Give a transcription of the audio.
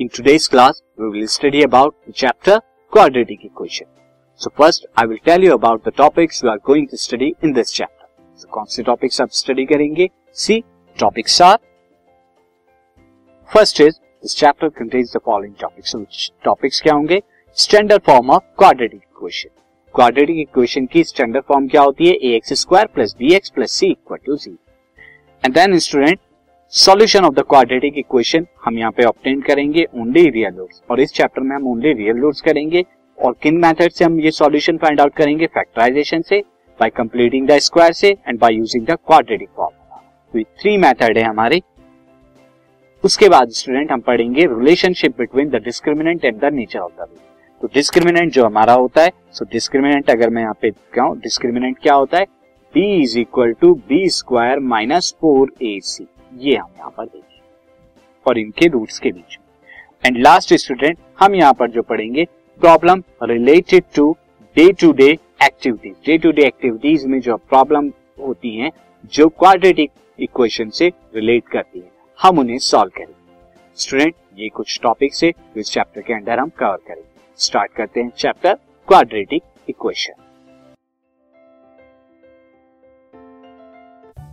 In today's class, we will study about the chapter quadratic equation. So first, I will tell you about the topics we are going to study in this chapter. So कौन से topics आप study करेंगे see topics are first is this chapter contents the following topics topics क्या होंगे standard form of quadratic equation quadratic equation की standard form क्या होती है A X square plus B X plus C equal to zero and then student Solution of the quadratic equation हम यहाँ पे obtain करेंगे ओनली रियल रूट्स और इस चैप्टर में हम ओनली रियल रूट्स करेंगे। और किन मेथड से हम ये सॉल्यूशन फाइंड आउट करेंगे? फैक्टराइजेशन से बाय कंप्लीटिंग द स्क्वायर से and by using the quadratic formula तो ये थ्री मेथड है हमारे। उसके बाद स्टूडेंट हम पढ़ेंगे relationship between the discriminant and the nature of the तो डिस्क्रिमिनेंट जो हमारा होता है सो so डिस्क्रिमिनेंट अगर मैं यहाँ पे कहूँ डिस्क्रिमिनेंट क्या होता है? B is equal to B square minus four A C ये हम यहाँ पर देखेंगे। और इनके रूट्स के बीच में। एंड लास्ट स्टूडेंट हम यहाँ पर जो पढ़ेंगे problem related to day to day activities day to day activities में जो प्रॉब्लम होती हैं, जो क्वाड्रेटिक इक्वेशन से रिलेट करती हैं, हम उन्हें सॉल्व करेंगे। स्टूडेंट ये कुछ टॉपिक जो इस चैप्टर के अंदर हम कवर करेंगे। स्टार्ट करते हैं chapter quadratic equation